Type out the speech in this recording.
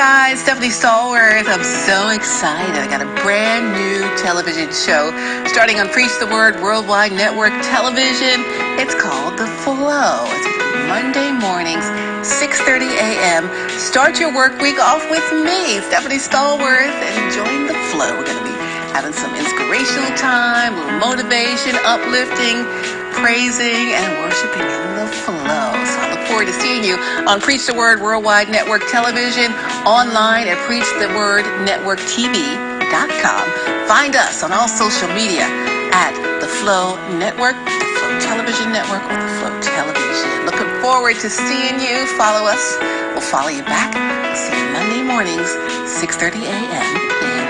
Stephanie Stallworth. I'm so excited. I got a brand new television show starting on Preach the Word Worldwide Network Television. It's called The Flow. It's Monday mornings, 6.30 a.m. Start your work week off with me, Stephanie Stallworth, and join the flow. We're going to be having some inspirational time, little motivation, uplifting, praising, and worshiping in the flow. So I look forward to seeing you on Preach the Word Worldwide Network Television, online at PreachTheWordNetworkTV.com. Find us on all social media at The Flow Network, The Flow Television Network, or The Flow Television. Looking forward to seeing you. Follow us. We'll follow you back. See you Monday mornings, 6.30 a.m.